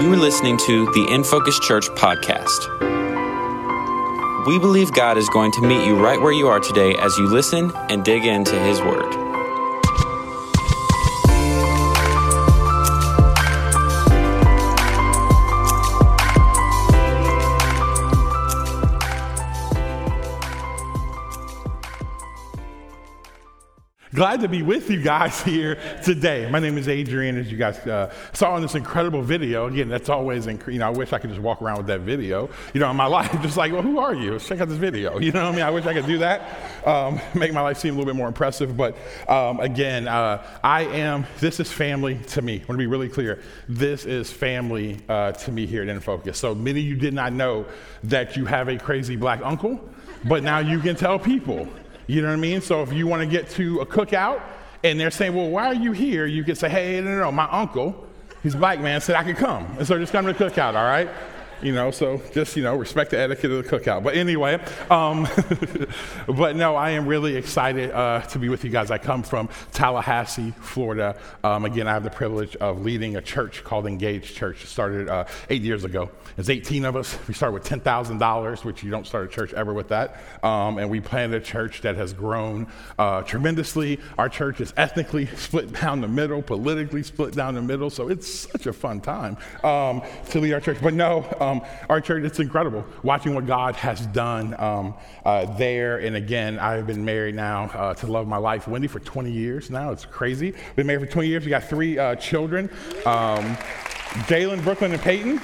You are listening to the In Focus Church podcast. We believe God is going to meet you right where you are today as you listen and dig into His Word. Glad to be with you guys here today. My name is Adrian, as you guys uh, saw in this incredible video. Again, that's always, inc- you know, I wish I could just walk around with that video, you know, in my life. Just like, well, who are you? Let's check out this video. You know what I mean? I wish I could do that, um, make my life seem a little bit more impressive. But um, again, uh, I am, this is family to me. I want to be really clear. This is family uh, to me here at InFocus. So many of you did not know that you have a crazy black uncle, but now you can tell people. You know what I mean? So if you want to get to a cookout and they're saying, well, why are you here? You can say, hey, no, no, no, my uncle, he's a black man, said I could come. And so just come to the cookout, all right? You know, so just, you know, respect the etiquette of the cookout. But anyway, um, but no, I am really excited uh, to be with you guys. I come from Tallahassee, Florida. Um, again, I have the privilege of leading a church called Engage Church. It started uh, eight years ago. There's 18 of us. We started with $10,000, which you don't start a church ever with that. Um, and we planted a church that has grown uh, tremendously. Our church is ethnically split down the middle, politically split down the middle. So it's such a fun time um, to lead our church. But no, um, our church, it's incredible watching what God has done um, uh, there. And again, I've been married now uh, to love my life, Wendy, for 20 years now. It's crazy. Been married for 20 years. We got three uh, children um, Jalen, Brooklyn, and Peyton.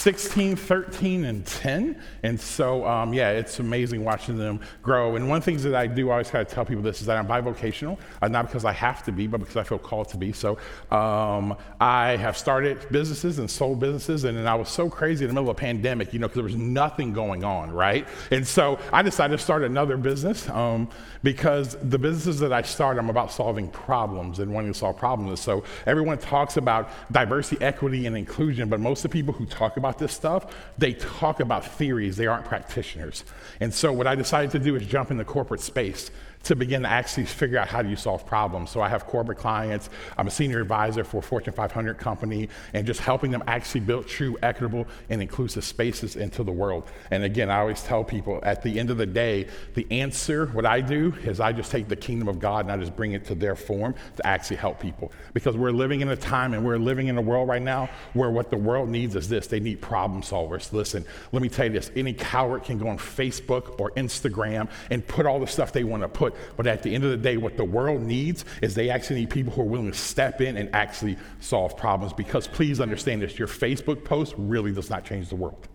16, 13, and 10. And so, um, yeah, it's amazing watching them grow. And one of the things that I do, always kind of tell people this, is that I'm bivocational, uh, not because I have to be, but because I feel called to be. So um, I have started businesses and sold businesses, and, and I was so crazy in the middle of a pandemic, you know, because there was nothing going on, right? And so I decided to start another business um, because the businesses that I start, I'm about solving problems and wanting to solve problems. So everyone talks about diversity, equity, and inclusion, but most of the people who talk about this stuff, they talk about theories, they aren't practitioners. And so what I decided to do is jump in the corporate space to begin to actually figure out how do you solve problems. So I have corporate clients. I'm a senior advisor for a Fortune 500 company and just helping them actually build true, equitable, and inclusive spaces into the world. And again, I always tell people at the end of the day, the answer, what I do is I just take the kingdom of God and I just bring it to their form to actually help people. Because we're living in a time and we're living in a world right now where what the world needs is this. They need problem solvers. Listen, let me tell you this. Any coward can go on Facebook or Instagram and put all the stuff they want to put but at the end of the day, what the world needs is they actually need people who are willing to step in and actually solve problems. Because please understand this your Facebook post really does not change the world.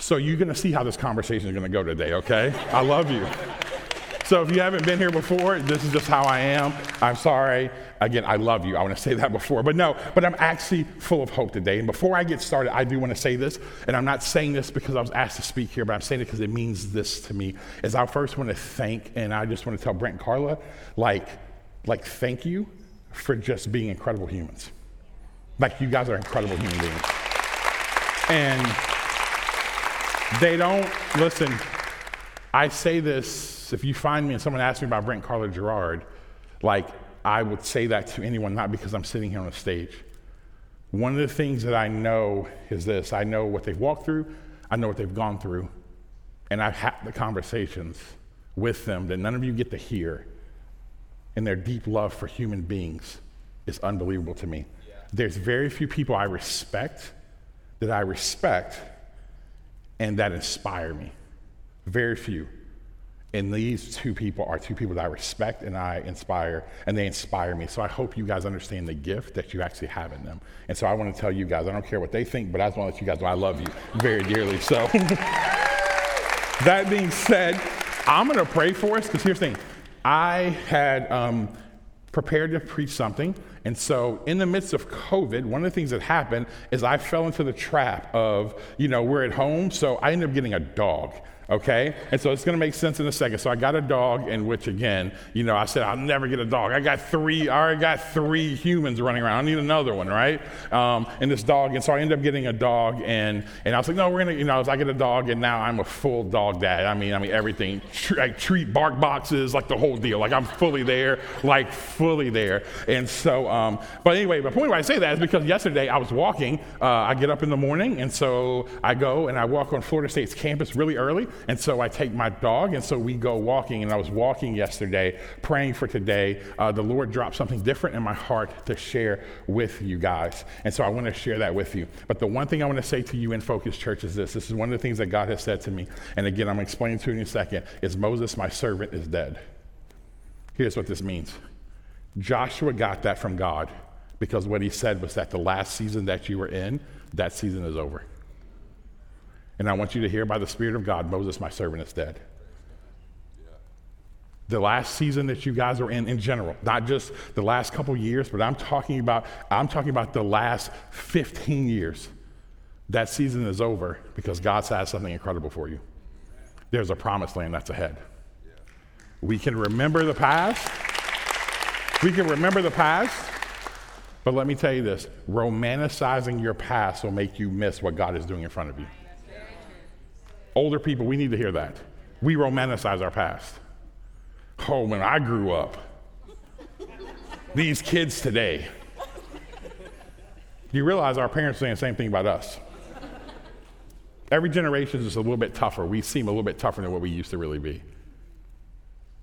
So you're going to see how this conversation is going to go today, okay? I love you. So if you haven't been here before, this is just how I am. I'm sorry. Again, I love you. I want to say that before. But no, but I'm actually full of hope today. And before I get started, I do want to say this. And I'm not saying this because I was asked to speak here, but I'm saying it because it means this to me. Is I first want to thank, and I just want to tell Brent and Carla, like, like thank you for just being incredible humans. Like you guys are incredible human beings. And they don't, listen, I say this if you find me and someone asks me about Brent Carla Gerard, like I would say that to anyone, not because I'm sitting here on a stage. One of the things that I know is this I know what they've walked through, I know what they've gone through, and I've had the conversations with them that none of you get to hear. And their deep love for human beings is unbelievable to me. Yeah. There's very few people I respect that I respect and that inspire me. Very few. And these two people are two people that I respect and I inspire, and they inspire me. So I hope you guys understand the gift that you actually have in them. And so I want to tell you guys, I don't care what they think, but I just want to let you guys know I love you very dearly. So that being said, I'm going to pray for us because here's the thing I had um, prepared to preach something. And so, in the midst of COVID, one of the things that happened is I fell into the trap of, you know, we're at home, so I ended up getting a dog. Okay? And so it's gonna make sense in a second. So I got a dog, in which again, you know, I said I'll never get a dog. I got three, I already got three humans running around. I need another one, right? Um, and this dog, and so I ended up getting a dog, and and I was like, no, we're gonna, you know, I get a dog, and now I'm a full dog dad. I mean, I mean everything, like treat bark boxes, like the whole deal. Like I'm fully there, like fully there. And so, um, but anyway, the point why I say that is because yesterday I was walking. Uh, I get up in the morning, and so I go and I walk on Florida State's campus really early. And so I take my dog, and so we go walking. And I was walking yesterday, praying for today. Uh, the Lord dropped something different in my heart to share with you guys. And so I want to share that with you. But the one thing I want to say to you in Focus Church is this this is one of the things that God has said to me. And again, I'm explaining to you in a second is Moses, my servant, is dead. Here's what this means Joshua got that from God because what he said was that the last season that you were in, that season is over. And I want you to hear by the Spirit of God, Moses, my servant, is dead. The last season that you guys are in in general, not just the last couple years, but I'm talking about I'm talking about the last 15 years. That season is over because God has something incredible for you. There's a promised land that's ahead. We can remember the past. We can remember the past. But let me tell you this romanticizing your past will make you miss what God is doing in front of you. Older people, we need to hear that. We romanticize our past. Oh, when I grew up, these kids today. You realize our parents are saying the same thing about us. Every generation is a little bit tougher. We seem a little bit tougher than what we used to really be.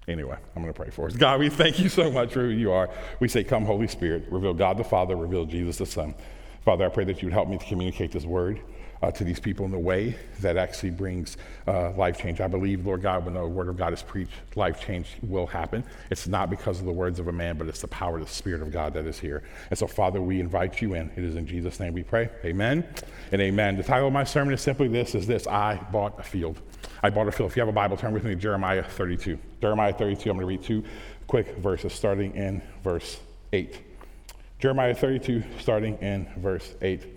Anyway, I'm going to pray for us. God, we thank you so much for who you are. We say, Come, Holy Spirit, reveal God the Father, reveal Jesus the Son. Father, I pray that you would help me to communicate this word uh, to these people in a way that actually brings uh, life change. I believe, Lord God, when the word of God is preached, life change will happen. It's not because of the words of a man, but it's the power of the Spirit of God that is here. And so, Father, we invite you in. It is in Jesus' name we pray. Amen and amen. The title of my sermon is simply this: is this I bought a field. I bought a field. If you have a Bible, turn with me to Jeremiah 32. Jeremiah 32, I'm going to read two quick verses starting in verse 8. Jeremiah 32, starting in verse 8.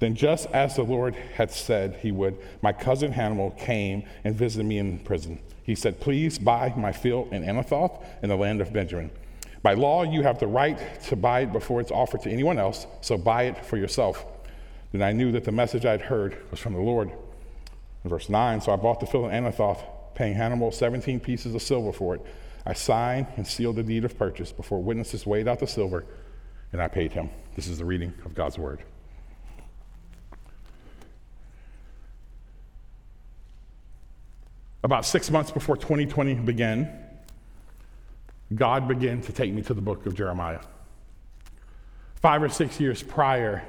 Then, just as the Lord had said he would, my cousin Hanamel came and visited me in prison. He said, Please buy my field in Anathoth in the land of Benjamin. By law, you have the right to buy it before it's offered to anyone else, so buy it for yourself. Then I knew that the message I'd heard was from the Lord. In verse 9, so I bought the field in Anathoth, paying Hanamel 17 pieces of silver for it. I signed and sealed the deed of purchase before witnesses weighed out the silver, and I paid him. This is the reading of God's word. About six months before 2020 began, God began to take me to the book of Jeremiah. Five or six years prior,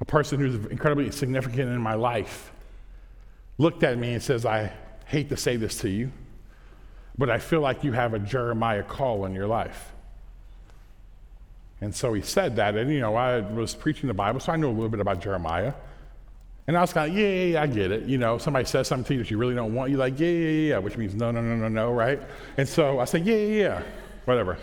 a person who's incredibly significant in my life looked at me and says, I hate to say this to you, but I feel like you have a Jeremiah call in your life. And so he said that, and you know, I was preaching the Bible, so I knew a little bit about Jeremiah. And I was kind of, yeah, yeah, yeah, I get it. You know, somebody says something to you that you really don't want, you're like, yeah, yeah, yeah, which means no, no, no, no, no, right? And so I said, yeah, yeah, yeah, whatever.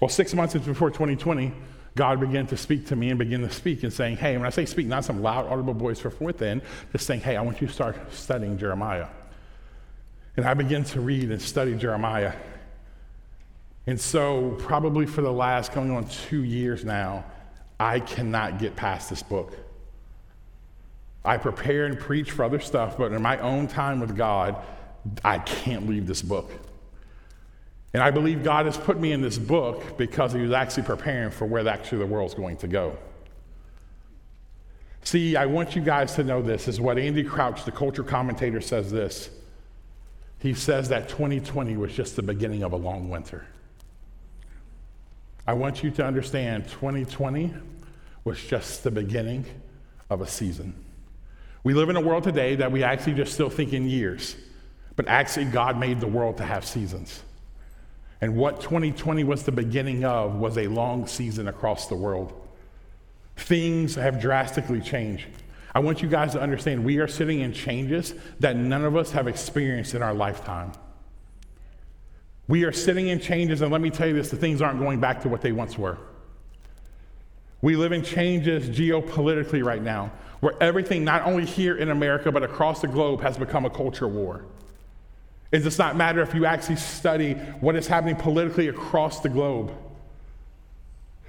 Well, six months before 2020, God began to speak to me and begin to speak and saying, hey, when I say speak, not some loud, audible voice for from within, just saying, hey, I want you to start studying Jeremiah. And I began to read and study Jeremiah. And so, probably for the last going on two years now, I cannot get past this book. I prepare and preach for other stuff, but in my own time with God, I can't leave this book. And I believe God has put me in this book because He was actually preparing for where actually the world's going to go. See, I want you guys to know this is what Andy Crouch, the culture commentator, says this. He says that 2020 was just the beginning of a long winter. I want you to understand 2020 was just the beginning of a season. We live in a world today that we actually just still think in years, but actually, God made the world to have seasons. And what 2020 was the beginning of was a long season across the world. Things have drastically changed. I want you guys to understand we are sitting in changes that none of us have experienced in our lifetime. We are sitting in changes, and let me tell you this the things aren't going back to what they once were. We live in changes geopolitically right now, where everything, not only here in America, but across the globe, has become a culture war. It does not matter if you actually study what is happening politically across the globe.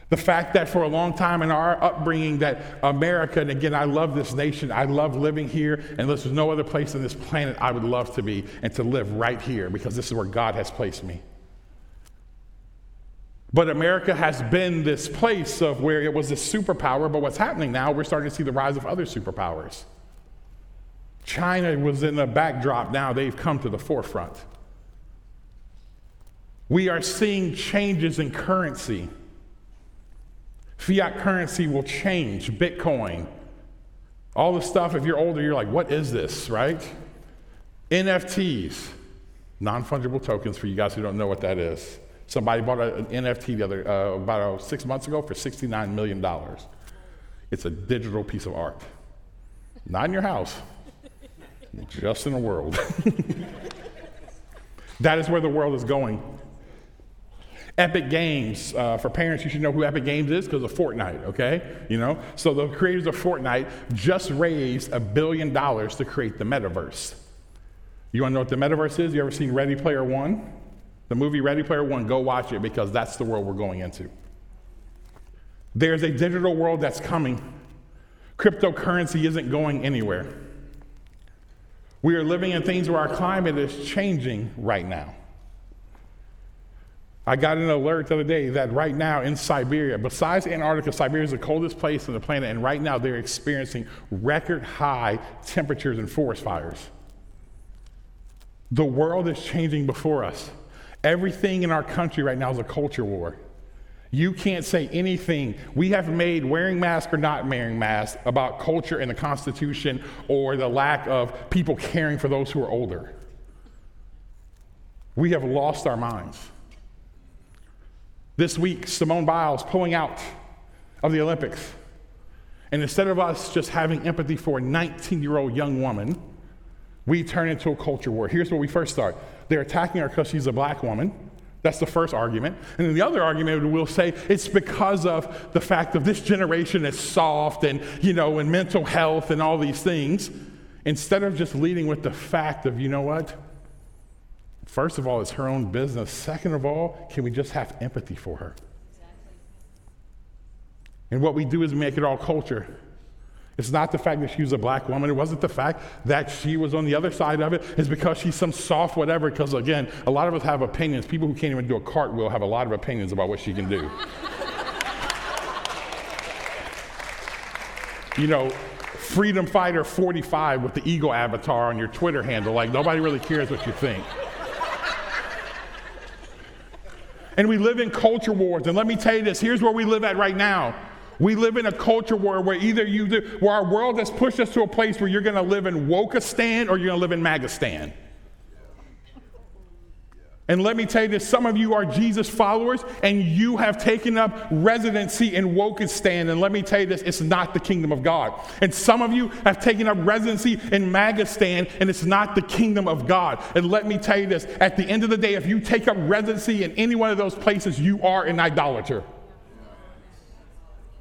The fact that for a long time in our upbringing that America, and again, I love this nation, I love living here, and there's no other place on this planet I would love to be and to live right here because this is where God has placed me. But America has been this place of where it was a superpower, but what's happening now, we're starting to see the rise of other superpowers. China was in the backdrop, now they've come to the forefront. We are seeing changes in currency. Fiat currency will change, Bitcoin. All the stuff, if you're older, you're like, what is this, right? NFTs, non fungible tokens, for you guys who don't know what that is. Somebody bought an NFT the other, uh, about uh, six months ago for $69 million. It's a digital piece of art. Not in your house, just in the world. that is where the world is going. Epic Games, uh, for parents, you should know who Epic Games is because of Fortnite, okay? You know? So the creators of Fortnite just raised a billion dollars to create the metaverse. You want to know what the metaverse is? You ever seen Ready Player One? The movie Ready Player One, go watch it because that's the world we're going into. There's a digital world that's coming. Cryptocurrency isn't going anywhere. We are living in things where our climate is changing right now. I got an alert the other day that right now in Siberia, besides Antarctica, Siberia is the coldest place on the planet, and right now they're experiencing record high temperatures and forest fires. The world is changing before us. Everything in our country right now is a culture war. You can't say anything. We have made wearing masks or not wearing masks about culture and the Constitution or the lack of people caring for those who are older. We have lost our minds. This week, Simone Biles pulling out of the Olympics. And instead of us just having empathy for a 19 year old young woman, we turn into a culture war. Here's where we first start they're attacking her because she's a black woman. That's the first argument. And then the other argument will say it's because of the fact of this generation is soft and, you know, and mental health and all these things. Instead of just leading with the fact of, you know what? First of all, it's her own business. Second of all, can we just have empathy for her? Exactly. And what we do is make it all culture. It's not the fact that she was a black woman. It wasn't the fact that she was on the other side of it. It's because she's some soft whatever. Because again, a lot of us have opinions. People who can't even do a cartwheel have a lot of opinions about what she can do. you know, Freedom Fighter 45 with the eagle avatar on your Twitter handle. Like, nobody really cares what you think. And we live in culture wars. And let me tell you this here's where we live at right now. We live in a culture where, where either you do, where our world has pushed us to a place where you're going to live in Wokistan or you're going to live in Magistan. And let me tell you this some of you are Jesus followers and you have taken up residency in Wokistan. And let me tell you this it's not the kingdom of God. And some of you have taken up residency in Magistan and it's not the kingdom of God. And let me tell you this at the end of the day, if you take up residency in any one of those places, you are an idolater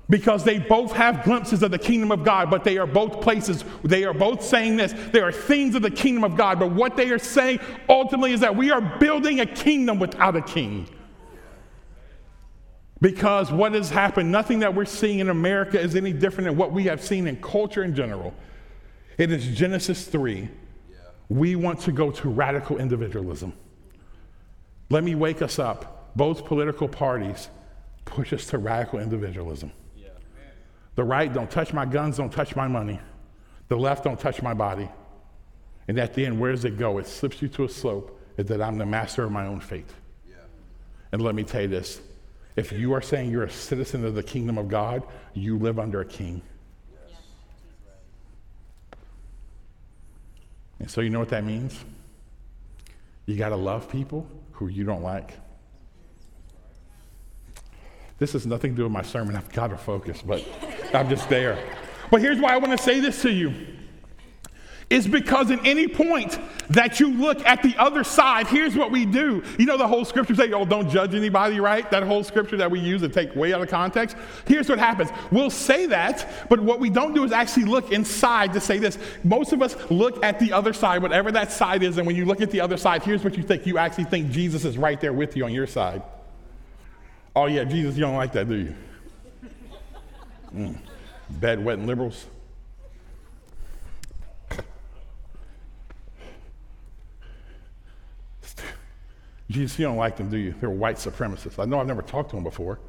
because they both have glimpses of the kingdom of God, but they are both places, they are both saying this. There are things of the kingdom of God, but what they are saying ultimately is that we are building a kingdom without a king. Because what has happened, nothing that we're seeing in America is any different than what we have seen in culture in general. It is Genesis 3. We want to go to radical individualism. Let me wake us up. Both political parties push us to radical individualism. The right, don't touch my guns, don't touch my money. The left, don't touch my body. And at the end, where does it go? It slips you to a slope is that I'm the master of my own fate. Yeah. And let me tell you this if you are saying you're a citizen of the kingdom of God, you live under a king. Yes. And so, you know what that means? You got to love people who you don't like. This has nothing to do with my sermon. I've got to focus, but I'm just there. But here's why I want to say this to you. is because at any point that you look at the other side, here's what we do. You know, the whole scripture say, oh, don't judge anybody, right? That whole scripture that we use and take way out of context. Here's what happens. We'll say that, but what we don't do is actually look inside to say this. Most of us look at the other side, whatever that side is, and when you look at the other side, here's what you think. You actually think Jesus is right there with you on your side. Oh, yeah, Jesus, you don't like that, do you? Mm. Bedwetting liberals. Jesus, you don't like them, do you? They're white supremacists. I know I've never talked to them before,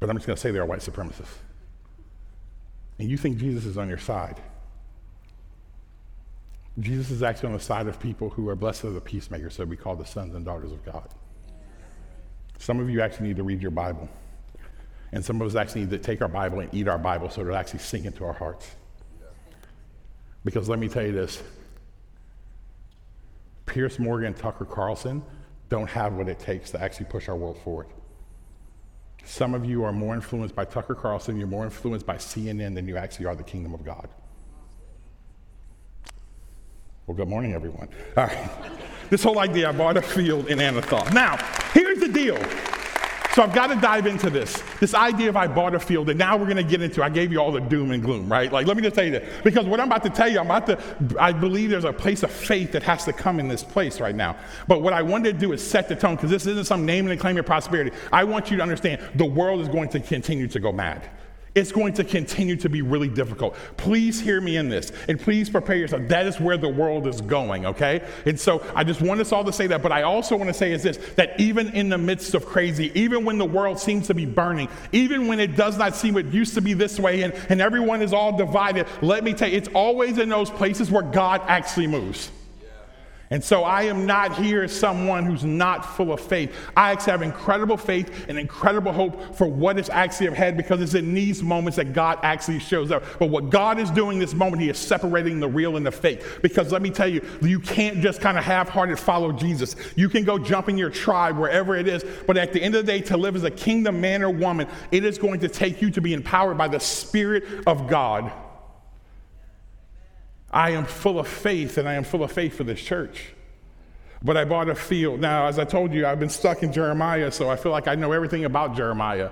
but I'm just going to say they're white supremacists. And you think Jesus is on your side. Jesus is actually on the side of people who are blessed are the peacemakers, so we call the sons and daughters of God. Some of you actually need to read your Bible. And some of us actually need to take our Bible and eat our Bible so it'll actually sink into our hearts. Because let me tell you this Piers Morgan, Tucker Carlson, don't have what it takes to actually push our world forward. Some of you are more influenced by Tucker Carlson, you're more influenced by CNN than you actually are the kingdom of God. Well, good morning, everyone. All right. This whole idea, I bought a field in Anathoth. Now, here's the deal. So I've got to dive into this. This idea of I bought a field, and now we're going to get into. I gave you all the doom and gloom, right? Like, let me just tell you that because what I'm about to tell you, I'm about to. I believe there's a place of faith that has to come in this place right now. But what I wanted to do is set the tone because this isn't some naming and claiming your prosperity. I want you to understand the world is going to continue to go mad it's going to continue to be really difficult. Please hear me in this and please prepare yourself. That is where the world is going, okay? And so I just want us all to say that, but I also want to say is this that even in the midst of crazy, even when the world seems to be burning, even when it does not seem it used to be this way and, and everyone is all divided, let me tell you, it's always in those places where God actually moves. And so I am not here as someone who's not full of faith. I actually have incredible faith and incredible hope for what is actually ahead because it's in these moments that God actually shows up. But what God is doing this moment, He is separating the real and the fake. Because let me tell you, you can't just kind of half hearted follow Jesus. You can go jump in your tribe, wherever it is. But at the end of the day, to live as a kingdom man or woman, it is going to take you to be empowered by the Spirit of God. I am full of faith, and I am full of faith for this church. But I bought a field. Now, as I told you, I've been stuck in Jeremiah, so I feel like I know everything about Jeremiah.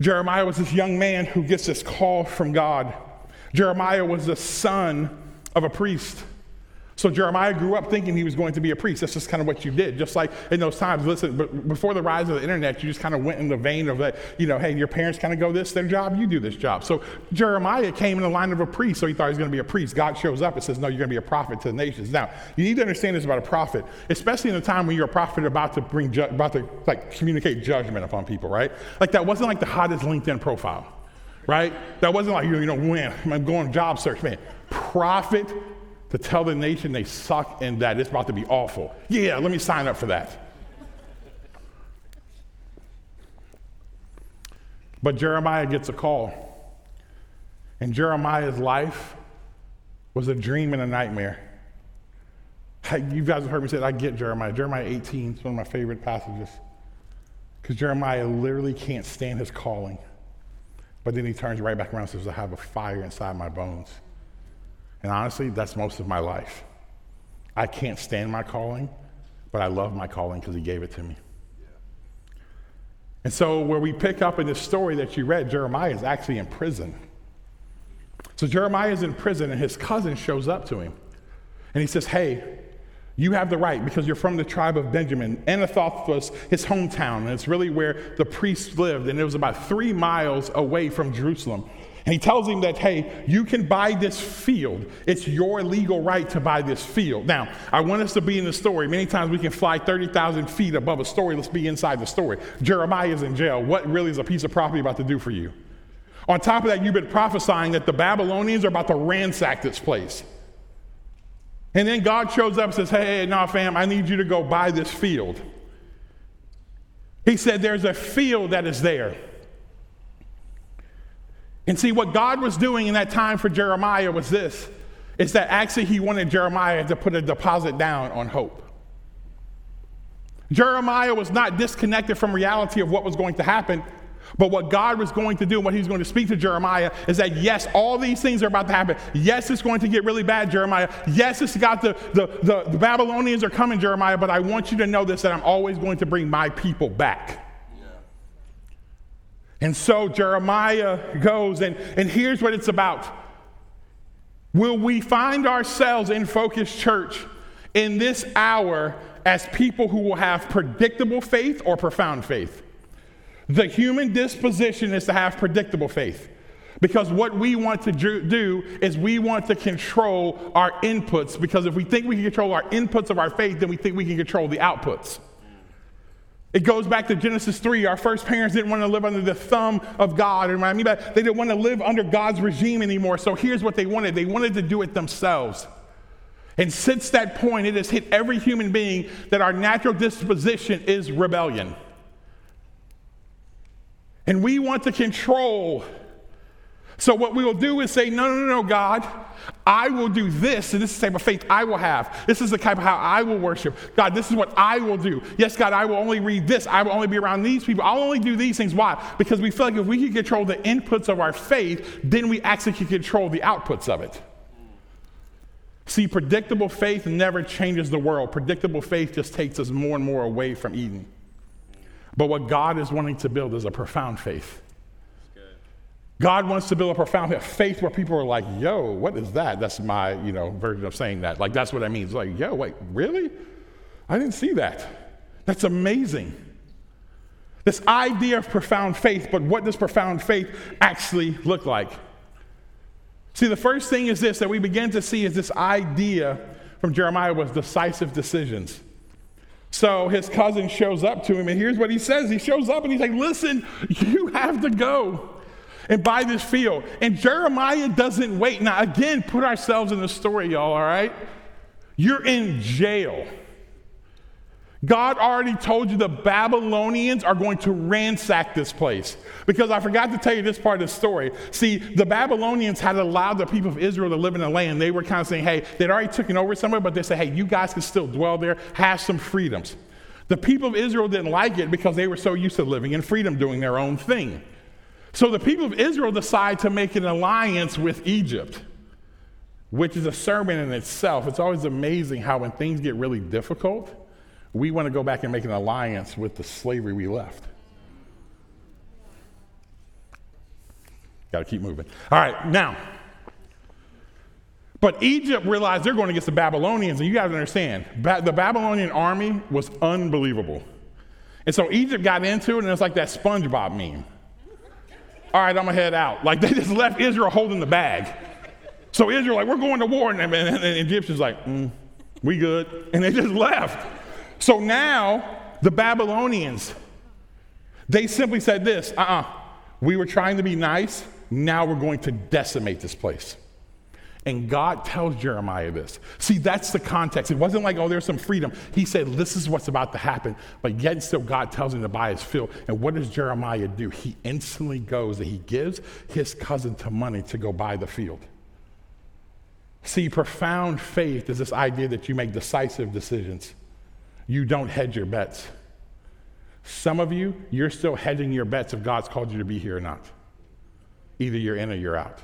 Jeremiah was this young man who gets this call from God. Jeremiah was the son of a priest. So Jeremiah grew up thinking he was going to be a priest. That's just kind of what you did. Just like in those times, listen, but before the rise of the internet, you just kind of went in the vein of that, you know, hey, your parents kind of go this, their job, you do this job. So Jeremiah came in the line of a priest, so he thought he was going to be a priest. God shows up and says, no, you're going to be a prophet to the nations. Now, you need to understand this about a prophet, especially in the time when you're a prophet about to bring, ju- about to like communicate judgment upon people, right? Like that wasn't like the hottest LinkedIn profile, right? That wasn't like, you know, when I'm going job search, man. Prophet to tell the nation they suck and that it's about to be awful. Yeah, let me sign up for that. But Jeremiah gets a call. And Jeremiah's life was a dream and a nightmare. You guys have heard me say, I get Jeremiah. Jeremiah 18 is one of my favorite passages. Because Jeremiah literally can't stand his calling. But then he turns right back around and says, I have a fire inside my bones. And honestly, that's most of my life. I can't stand my calling, but I love my calling because he gave it to me. And so, where we pick up in this story that you read, Jeremiah is actually in prison. So, Jeremiah is in prison, and his cousin shows up to him. And he says, Hey, you have the right because you're from the tribe of Benjamin. Anathoth was his hometown, and it's really where the priests lived, and it was about three miles away from Jerusalem. He tells him that, hey, you can buy this field. It's your legal right to buy this field. Now, I want us to be in the story. Many times we can fly 30,000 feet above a story. Let's be inside the story. Jeremiah is in jail. What really is a piece of property about to do for you? On top of that, you've been prophesying that the Babylonians are about to ransack this place. And then God shows up and says, hey, no, fam, I need you to go buy this field. He said, there's a field that is there. And see, what God was doing in that time for Jeremiah was this is that actually he wanted Jeremiah to put a deposit down on hope. Jeremiah was not disconnected from reality of what was going to happen, But what God was going to do and what he's going to speak to Jeremiah is that yes, all these things are about to happen. Yes, it's going to get really bad, Jeremiah. Yes, it's got the, the, the, the Babylonians are coming, Jeremiah, but I want you to know this that I'm always going to bring my people back. And so Jeremiah goes, and, and here's what it's about. Will we find ourselves in Focus Church in this hour as people who will have predictable faith or profound faith? The human disposition is to have predictable faith. Because what we want to do is we want to control our inputs. Because if we think we can control our inputs of our faith, then we think we can control the outputs. It goes back to Genesis 3. Our first parents didn't want to live under the thumb of God. And what I mean by they didn't want to live under God's regime anymore. So here's what they wanted they wanted to do it themselves. And since that point, it has hit every human being that our natural disposition is rebellion. And we want to control. So, what we will do is say, No, no, no, no, God, I will do this, and this is the type of faith I will have. This is the type of how I will worship. God, this is what I will do. Yes, God, I will only read this. I will only be around these people. I'll only do these things. Why? Because we feel like if we can control the inputs of our faith, then we actually can control the outputs of it. See, predictable faith never changes the world. Predictable faith just takes us more and more away from Eden. But what God is wanting to build is a profound faith. God wants to build a profound faith where people are like, yo, what is that? That's my, you know, version of saying that. Like, that's what I mean. It's like, yo, wait, really? I didn't see that. That's amazing. This idea of profound faith, but what does profound faith actually look like? See, the first thing is this that we begin to see is this idea from Jeremiah was decisive decisions. So his cousin shows up to him, and here's what he says. He shows up and he's like, Listen, you have to go and buy this field. And Jeremiah doesn't wait. Now, again, put ourselves in the story, y'all, all right? You're in jail. God already told you the Babylonians are going to ransack this place. Because I forgot to tell you this part of the story. See, the Babylonians had allowed the people of Israel to live in the land. They were kind of saying, hey, they'd already taken over somewhere, but they said, hey, you guys can still dwell there, have some freedoms. The people of Israel didn't like it because they were so used to living in freedom, doing their own thing. So the people of Israel decide to make an alliance with Egypt, which is a sermon in itself. It's always amazing how when things get really difficult, we want to go back and make an alliance with the slavery we left. Got to keep moving. All right, now. But Egypt realized they're going against the Babylonians, and you got to understand, ba- the Babylonian army was unbelievable. And so Egypt got into it, and it's like that SpongeBob meme. All right, I'm gonna head out. Like they just left Israel holding the bag. So Israel, like, we're going to war, and, and, and the Egyptians like, mm, we good, and they just left. So now the Babylonians, they simply said this uh uh-uh. uh we were trying to be nice, now we're going to decimate this place. And God tells Jeremiah this. See, that's the context. It wasn't like, oh, there's some freedom. He said, this is what's about to happen. But yet, still, God tells him to buy his field. And what does Jeremiah do? He instantly goes and he gives his cousin to money to go buy the field. See, profound faith is this idea that you make decisive decisions you don't hedge your bets. Some of you, you're still hedging your bets if God's called you to be here or not. Either you're in or you're out.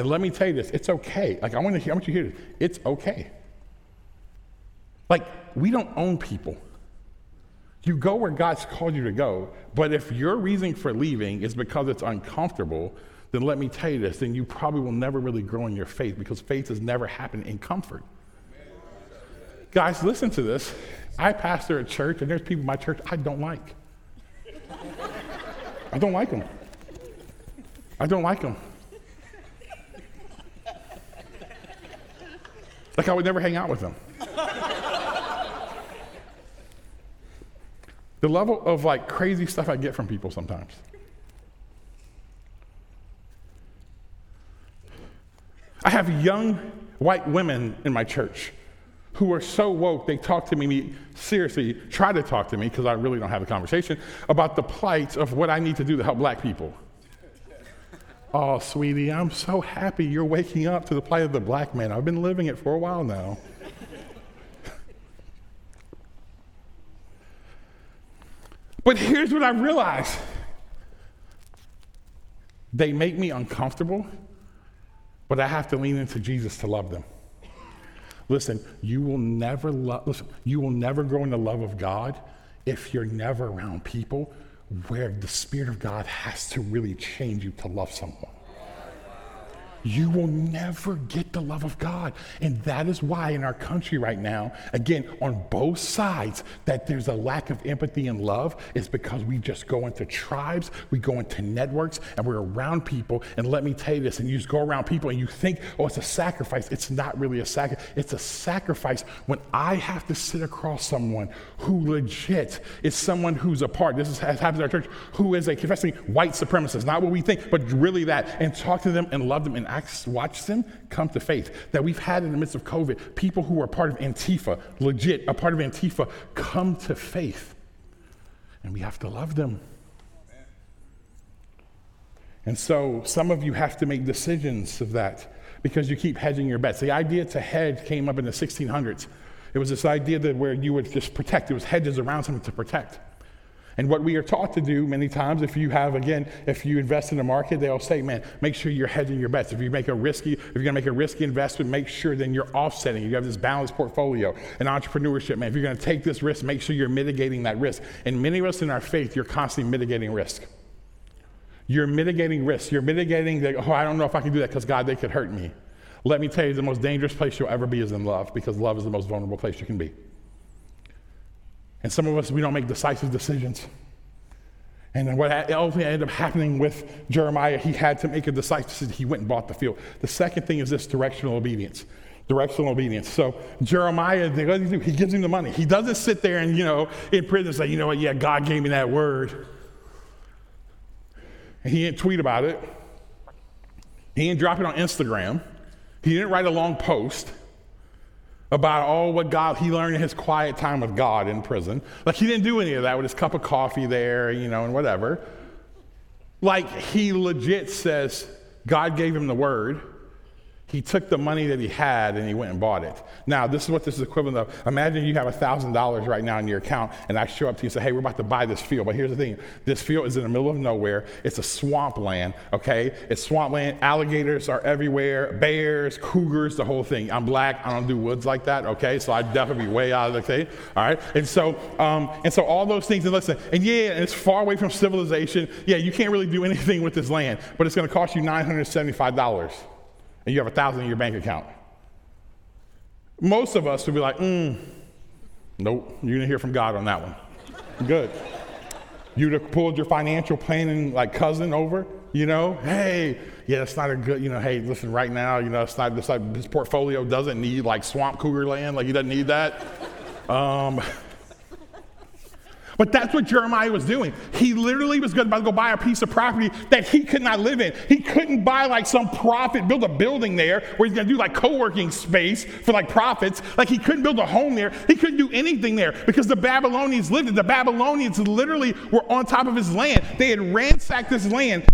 And let me tell you this, it's okay. Like I want to hear, I want you to hear this. It's okay. Like we don't own people. You go where God's called you to go, but if your reason for leaving is because it's uncomfortable, then let me tell you this, then you probably will never really grow in your faith because faith has never happened in comfort. Guys, listen to this. I pastor a church, and there's people in my church I don't like. I don't like them. I don't like them. Like I would never hang out with them. the level of like crazy stuff I get from people sometimes. I have young white women in my church who are so woke, they talk to me, seriously, try to talk to me, because I really don't have a conversation, about the plight of what I need to do to help black people. Oh, sweetie, I'm so happy you're waking up to the plight of the black man. I've been living it for a while now. but here's what I realized They make me uncomfortable, but I have to lean into Jesus to love them. Listen, you will never listen, you will never grow in the love of God if you're never around people where the Spirit of God has to really change you to love someone you will never get the love of God. And that is why in our country right now, again, on both sides, that there's a lack of empathy and love is because we just go into tribes, we go into networks, and we're around people. And let me tell you this, and you just go around people and you think, oh, it's a sacrifice. It's not really a sacrifice. It's a sacrifice when I have to sit across someone who legit is someone who's a part, this is, has happened in our church, who is a confessing white supremacist, not what we think, but really that, and talk to them and love them and watch them come to faith. That we've had in the midst of COVID, people who are part of Antifa, legit, a part of Antifa, come to faith. And we have to love them. And so some of you have to make decisions of that because you keep hedging your bets. The idea to hedge came up in the 1600s. It was this idea that where you would just protect, it was hedges around something to protect. And what we are taught to do many times, if you have, again, if you invest in the market, they'll say, man, make sure you're hedging your bets. If you make a risky, if you're gonna make a risky investment, make sure then you're offsetting. You have this balanced portfolio. In entrepreneurship, man, if you're gonna take this risk, make sure you're mitigating that risk. And many of us in our faith, you're constantly mitigating risk. You're mitigating risk. You're mitigating that, oh, I don't know if I can do that because God, they could hurt me. Let me tell you, the most dangerous place you'll ever be is in love because love is the most vulnerable place you can be. And some of us, we don't make decisive decisions. And what ultimately ended up happening with Jeremiah, he had to make a decisive decision. He went and bought the field. The second thing is this directional obedience. Directional obedience. So Jeremiah, he gives him the money. He doesn't sit there and, you know, in prison and say, you know what, yeah, God gave me that word. And he didn't tweet about it. He didn't drop it on Instagram. He didn't write a long post about all what God he learned in his quiet time with God in prison. Like he didn't do any of that with his cup of coffee there, you know, and whatever. Like he legit says God gave him the word. He took the money that he had and he went and bought it. Now, this is what this is equivalent of. Imagine you have $1,000 right now in your account, and I show up to you and say, hey, we're about to buy this field. But here's the thing this field is in the middle of nowhere. It's a swampland, okay? It's swampland. Alligators are everywhere, bears, cougars, the whole thing. I'm black. I don't do woods like that, okay? So I'd definitely be way out of the thing, all right? And so, um, and so all those things, and listen, and yeah, it's far away from civilization. Yeah, you can't really do anything with this land, but it's going to cost you $975 and you have a thousand in your bank account. Most of us would be like, mm, nope, you're gonna hear from God on that one. Good. You'd have pulled your financial planning like cousin over, you know, hey, yeah, it's not a good, you know, hey, listen, right now, you know, it's not, it's like, his portfolio doesn't need like swamp cougar land, like he doesn't need that. Um, but that's what Jeremiah was doing. He literally was going to go buy a piece of property that he could not live in. He couldn't buy like some prophet, build a building there where he's going to do like co working space for like prophets. Like he couldn't build a home there. He couldn't do anything there because the Babylonians lived it. The Babylonians literally were on top of his land. They had ransacked this land.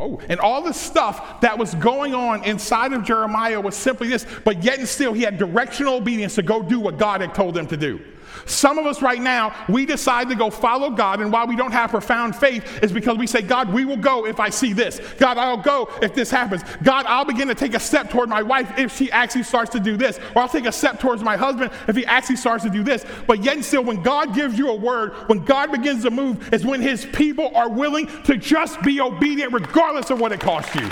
Oh, and all the stuff that was going on inside of Jeremiah was simply this, but yet and still he had directional obedience to go do what God had told him to do. Some of us right now, we decide to go follow God, and why we don't have profound faith is because we say, God, we will go if I see this. God, I'll go if this happens. God, I'll begin to take a step toward my wife if she actually starts to do this. Or I'll take a step towards my husband if he actually starts to do this. But yet and still, when God gives you a word, when God begins to move, is when his people are willing to just be obedient regardless of what it costs you.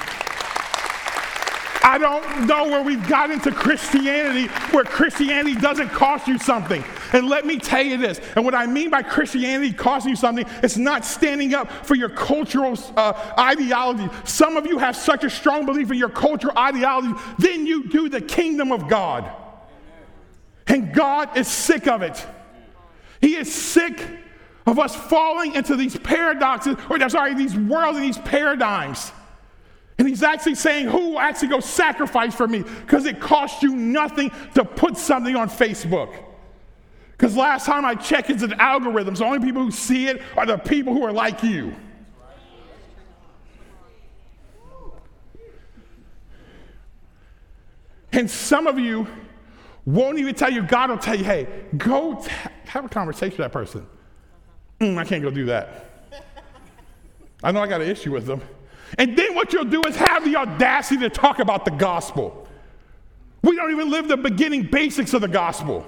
I don't know where we've got into Christianity where Christianity doesn't cost you something. And let me tell you this, and what I mean by Christianity costing you something, it's not standing up for your cultural uh, ideology. Some of you have such a strong belief in your cultural ideology, then you do the kingdom of God. And God is sick of it. He is sick of us falling into these paradoxes, or I'm sorry, these worlds and these paradigms. And he's actually saying, Who will actually go sacrifice for me? Because it costs you nothing to put something on Facebook. Because last time I checked, it's an algorithm. So the only people who see it are the people who are like you. And some of you won't even tell you, God will tell you, hey, go t- have a conversation with that person. Mm, I can't go do that. I know I got an issue with them. And then what you'll do is have the audacity to talk about the gospel. We don't even live the beginning basics of the gospel.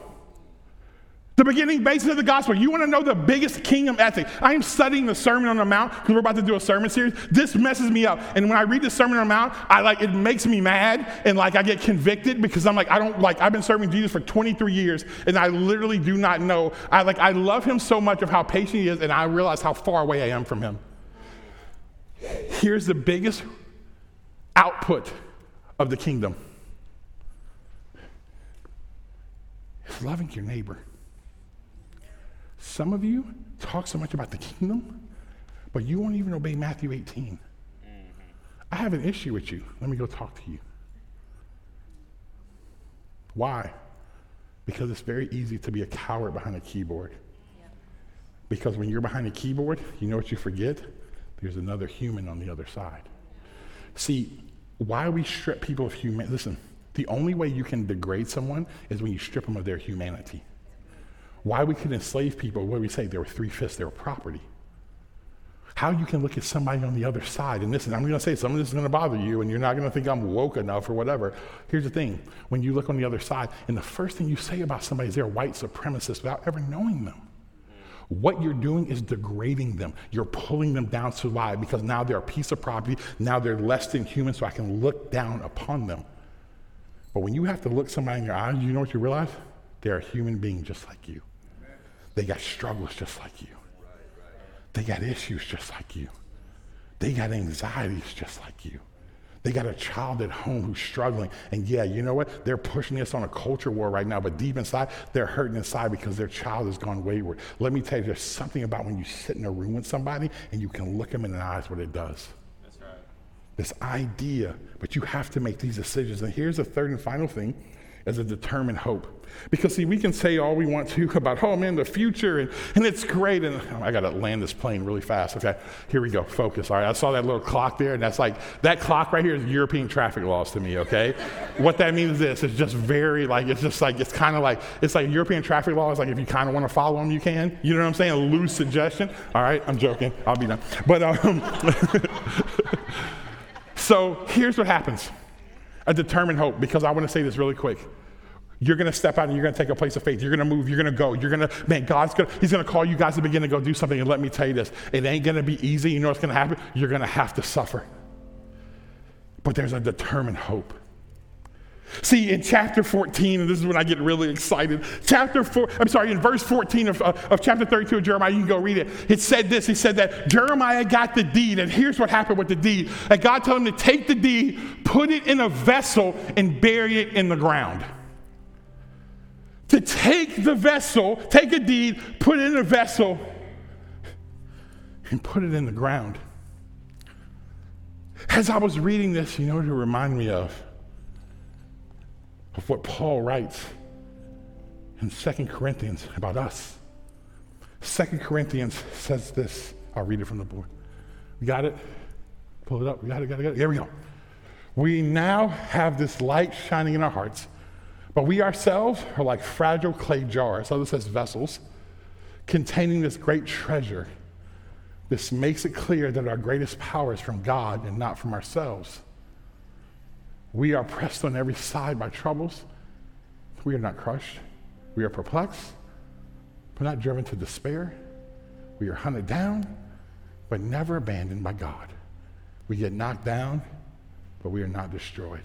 The beginning basics of the gospel. You want to know the biggest kingdom ethic? I am studying the Sermon on the Mount because we're about to do a sermon series. This messes me up. And when I read the Sermon on the Mount, I like it makes me mad and like I get convicted because I'm like, I don't like I've been serving Jesus for 23 years and I literally do not know. I like I love him so much of how patient he is, and I realize how far away I am from him. Here's the biggest output of the kingdom. It's loving your neighbor. Some of you talk so much about the kingdom, but you won't even obey Matthew 18. Mm-hmm. I have an issue with you. Let me go talk to you. Why? Because it's very easy to be a coward behind a keyboard. Yeah. Because when you're behind a keyboard, you know what you forget? There's another human on the other side. See, why we strip people of humanity? Listen, the only way you can degrade someone is when you strip them of their humanity. Why we could enslave people, what do we say? They were three fifths, they were property. How you can look at somebody on the other side, and listen, I'm going to say some of this is going to bother you, and you're not going to think I'm woke enough or whatever. Here's the thing when you look on the other side, and the first thing you say about somebody is they're white supremacist without ever knowing them. What you're doing is degrading them. You're pulling them down to lie because now they're a piece of property. Now they're less than human, so I can look down upon them. But when you have to look somebody in your eyes, you know what you realize? They're a human being just like you. They got struggles just like you. They got issues just like you. They got anxieties just like you. They got a child at home who's struggling. And yeah, you know what? They're pushing us on a culture war right now, but deep inside, they're hurting inside because their child has gone wayward. Let me tell you, there's something about when you sit in a room with somebody and you can look them in the eyes what it does. That's right. This idea, but you have to make these decisions. And here's the third and final thing as a determined hope. Because, see, we can say all we want to about, oh man, the future, and, and it's great. And oh, I got to land this plane really fast. Okay, here we go. Focus. All right, I saw that little clock there, and that's like, that clock right here is European traffic laws to me, okay? what that means is this it's just very, like, it's just like, it's kind of like, it's like European traffic laws, like if you kind of want to follow them, you can. You know what I'm saying? A loose suggestion. All right, I'm joking. I'll be done. But, um, so here's what happens a determined hope, because I want to say this really quick. You're going to step out and you're going to take a place of faith. You're going to move. You're going to go. You're going to, man, God's going to, He's going to call you guys to begin to go do something. And let me tell you this it ain't going to be easy. You know what's going to happen? You're going to have to suffer. But there's a determined hope. See, in chapter 14, and this is when I get really excited, chapter 4, I'm sorry, in verse 14 of, uh, of chapter 32 of Jeremiah, you can go read it. It said this He said that Jeremiah got the deed, and here's what happened with the deed. And God told him to take the deed, put it in a vessel, and bury it in the ground to take the vessel, take a deed, put it in a vessel, and put it in the ground. As I was reading this, you know what it reminded me of? Of what Paul writes in 2 Corinthians about us. 2 Corinthians says this. I'll read it from the board. We got it? Pull it up. We got it, got it, got it. Here we go. We now have this light shining in our hearts but we ourselves are like fragile clay jars, so this says vessels, containing this great treasure. This makes it clear that our greatest power is from God and not from ourselves. We are pressed on every side by troubles. We are not crushed. We are perplexed, but not driven to despair. We are hunted down, but never abandoned by God. We get knocked down, but we are not destroyed.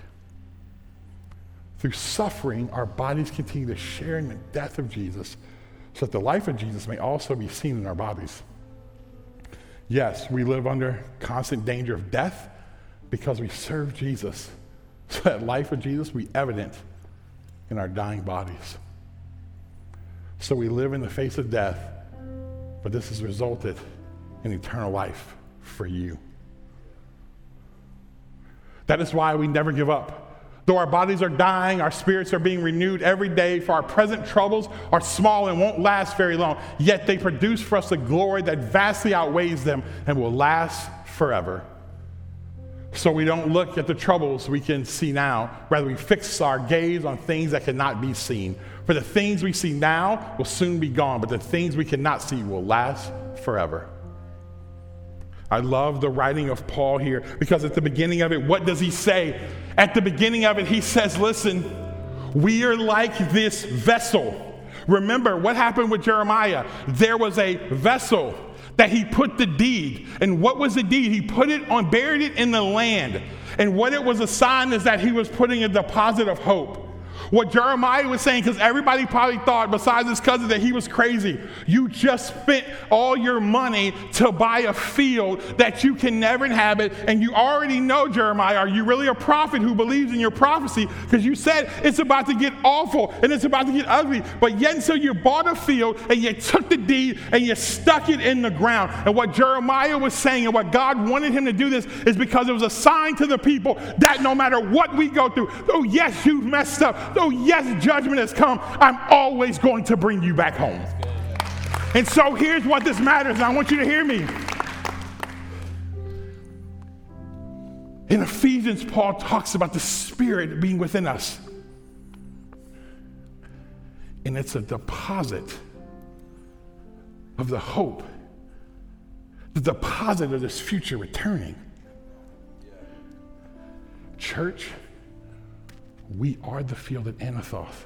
Through suffering, our bodies continue to share in the death of Jesus so that the life of Jesus may also be seen in our bodies. Yes, we live under constant danger of death because we serve Jesus. So that life of Jesus be evident in our dying bodies. So we live in the face of death, but this has resulted in eternal life for you. That is why we never give up. Though our bodies are dying, our spirits are being renewed every day, for our present troubles are small and won't last very long. Yet they produce for us a glory that vastly outweighs them and will last forever. So we don't look at the troubles we can see now. Rather, we fix our gaze on things that cannot be seen. For the things we see now will soon be gone, but the things we cannot see will last forever. I love the writing of Paul here because at the beginning of it, what does he say? At the beginning of it, he says, Listen, we are like this vessel. Remember what happened with Jeremiah? There was a vessel that he put the deed. And what was the deed? He put it on, buried it in the land. And what it was a sign is that he was putting a deposit of hope. What Jeremiah was saying, because everybody probably thought, besides his cousin, that he was crazy. You just spent all your money to buy a field that you can never inhabit, and you already know, Jeremiah, are you really a prophet who believes in your prophecy? Because you said it's about to get awful and it's about to get ugly, but yet so you bought a field and you took the deed and you stuck it in the ground. And what Jeremiah was saying and what God wanted him to do this is because it was a sign to the people that no matter what we go through, oh, yes, you've messed up though yes, judgment has come, I'm always going to bring you back home. And so here's what this matters, and I want you to hear me. In Ephesians, Paul talks about the Spirit being within us. And it's a deposit of the hope, the deposit of this future returning. Church, we are the field at Anathoth.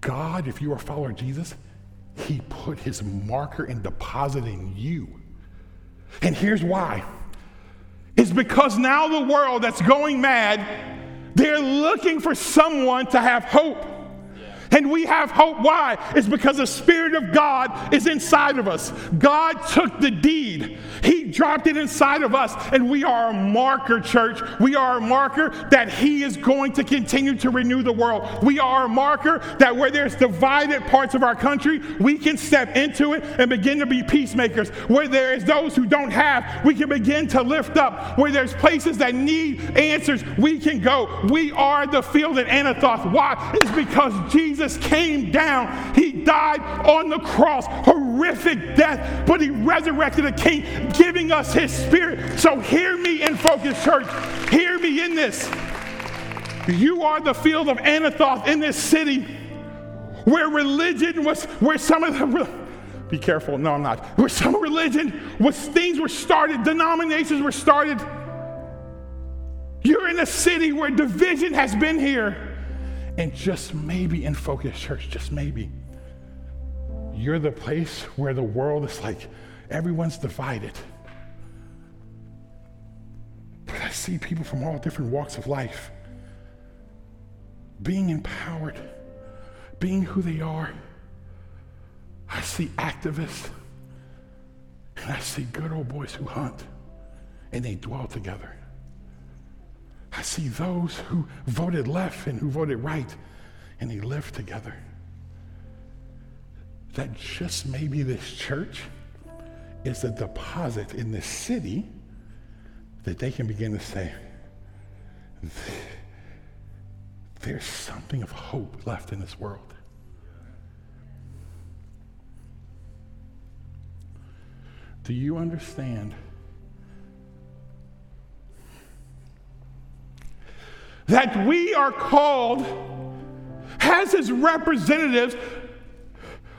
God, if you are a follower Jesus, He put His marker and deposit in you. And here's why it's because now the world that's going mad, they're looking for someone to have hope. And we have hope. Why? It's because the Spirit of God is inside of us. God took the deed, He dropped it inside of us, and we are a marker, church. We are a marker that He is going to continue to renew the world. We are a marker that where there's divided parts of our country, we can step into it and begin to be peacemakers. Where there is those who don't have, we can begin to lift up. Where there's places that need answers, we can go. We are the field at Anathoth. Why? It's because Jesus Jesus came down. He died on the cross, horrific death, but he resurrected a king, giving us his spirit. So hear me in Focus Church. Hear me in this. You are the field of Anathoth in this city where religion was, where some of the, be careful, no, I'm not, where some religion was, things were started, denominations were started. You're in a city where division has been here. And just maybe in Focus Church, just maybe, you're the place where the world is like, everyone's divided. But I see people from all different walks of life being empowered, being who they are. I see activists, and I see good old boys who hunt, and they dwell together. I see those who voted left and who voted right, and they live together. That just maybe this church is a deposit in this city that they can begin to say, there's something of hope left in this world. Do you understand that we are called as his representatives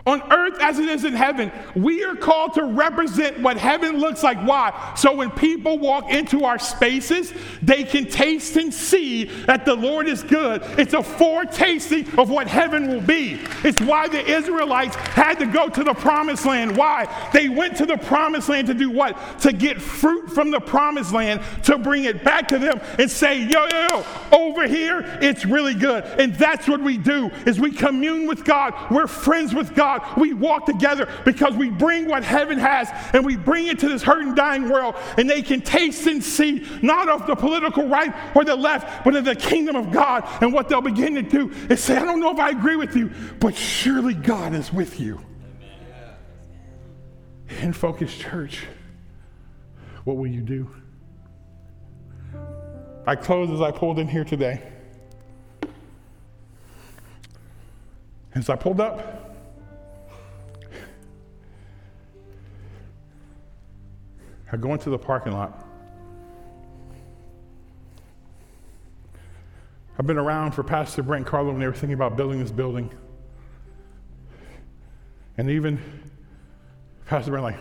on earth as it is in heaven. We are called to represent what heaven looks like. Why? So when people walk into our spaces, they can taste and see that the Lord is good. It's a foretasting of what heaven will be. It's why the Israelites had to go to the promised land. Why? They went to the promised land to do what? To get fruit from the promised land, to bring it back to them and say, yo, yo, yo, over here, it's really good. And that's what we do is we commune with God. We're friends with God. God, we walk together because we bring what heaven has and we bring it to this hurting, dying world, and they can taste and see not of the political right or the left, but of the kingdom of God. And what they'll begin to do is say, I don't know if I agree with you, but surely God is with you. In Focus Church, what will you do? I close as I pulled in here today. As I pulled up, I go into the parking lot. I've been around for Pastor Brent Carlo when they were thinking about building this building. And even Pastor Brent, like,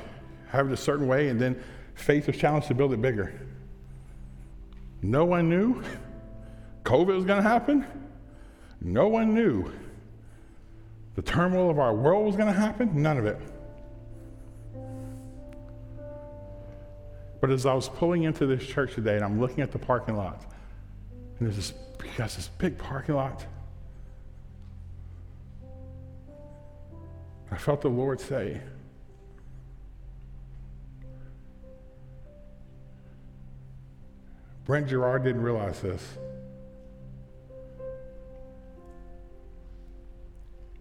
have it a certain way, and then faith was challenged to build it bigger. No one knew COVID was going to happen. No one knew the turmoil of our world was going to happen. None of it. But as I was pulling into this church today and I'm looking at the parking lot, and there's this, got this big parking lot. I felt the Lord say, Brent Gerard didn't realize this.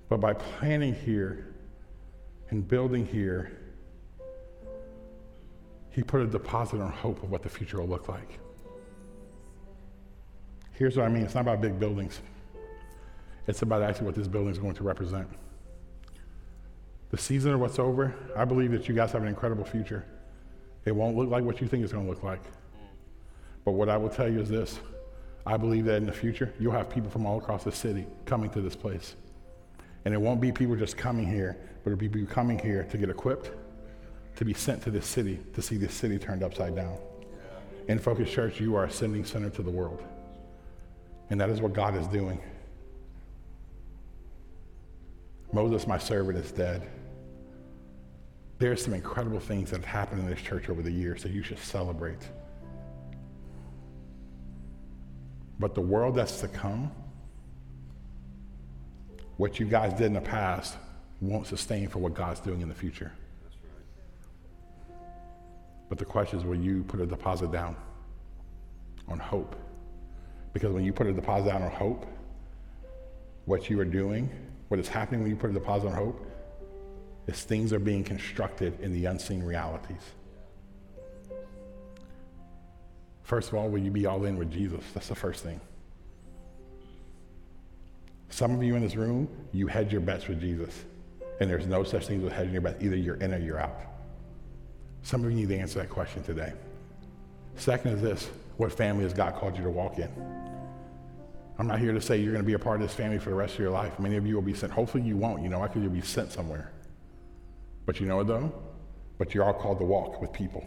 But by planning here and building here, he put a deposit on hope of what the future will look like. Here's what I mean it's not about big buildings, it's about actually what this building is going to represent. The season of what's over, I believe that you guys have an incredible future. It won't look like what you think it's going to look like. But what I will tell you is this I believe that in the future, you'll have people from all across the city coming to this place. And it won't be people just coming here, but it'll be people coming here to get equipped, to be sent to this city, to see this city turned upside down. In Focus Church, you are a sending center to the world. And that is what God is doing. Moses, my servant, is dead. There's some incredible things that have happened in this church over the years that you should celebrate. But the world that's to come, what you guys did in the past won't sustain for what God's doing in the future. But the question is will you put a deposit down on hope? Because when you put a deposit down on hope, what you are doing, what is happening when you put a deposit on hope, is things are being constructed in the unseen realities. First of all, will you be all in with Jesus? That's the first thing. Some of you in this room, you hedge your bets with Jesus. And there's no such thing as hedging your bets. Either you're in or you're out. Some of you need to answer that question today. Second is this what family has God called you to walk in? I'm not here to say you're going to be a part of this family for the rest of your life. Many of you will be sent. Hopefully, you won't. You know, I could you'll be sent somewhere. But you know though? But you're all called to walk with people.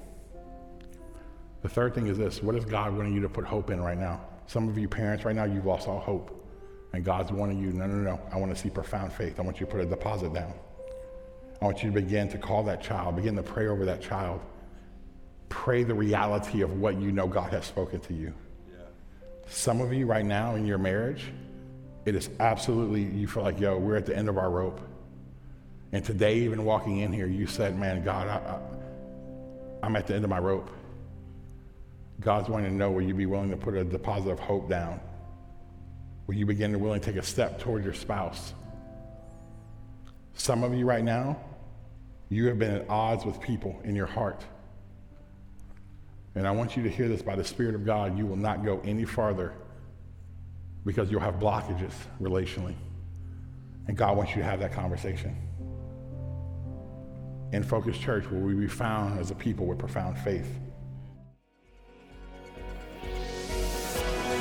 The third thing is this what is God wanting you to put hope in right now? Some of you parents right now, you've lost all hope. And God's wanting you, no, no, no, I want to see profound faith. I want you to put a deposit down. I want you to begin to call that child, begin to pray over that child. Pray the reality of what you know God has spoken to you. Yeah. Some of you right now in your marriage, it is absolutely, you feel like, yo, we're at the end of our rope. And today, even walking in here, you said, man, God, I, I'm at the end of my rope. God's wanting to know will you be willing to put a deposit of hope down? Will you begin to willing to take a step toward your spouse? Some of you right now, you have been at odds with people in your heart. And I want you to hear this by the Spirit of God. You will not go any farther because you'll have blockages relationally. And God wants you to have that conversation. In Focus Church, will we be found as a people with profound faith?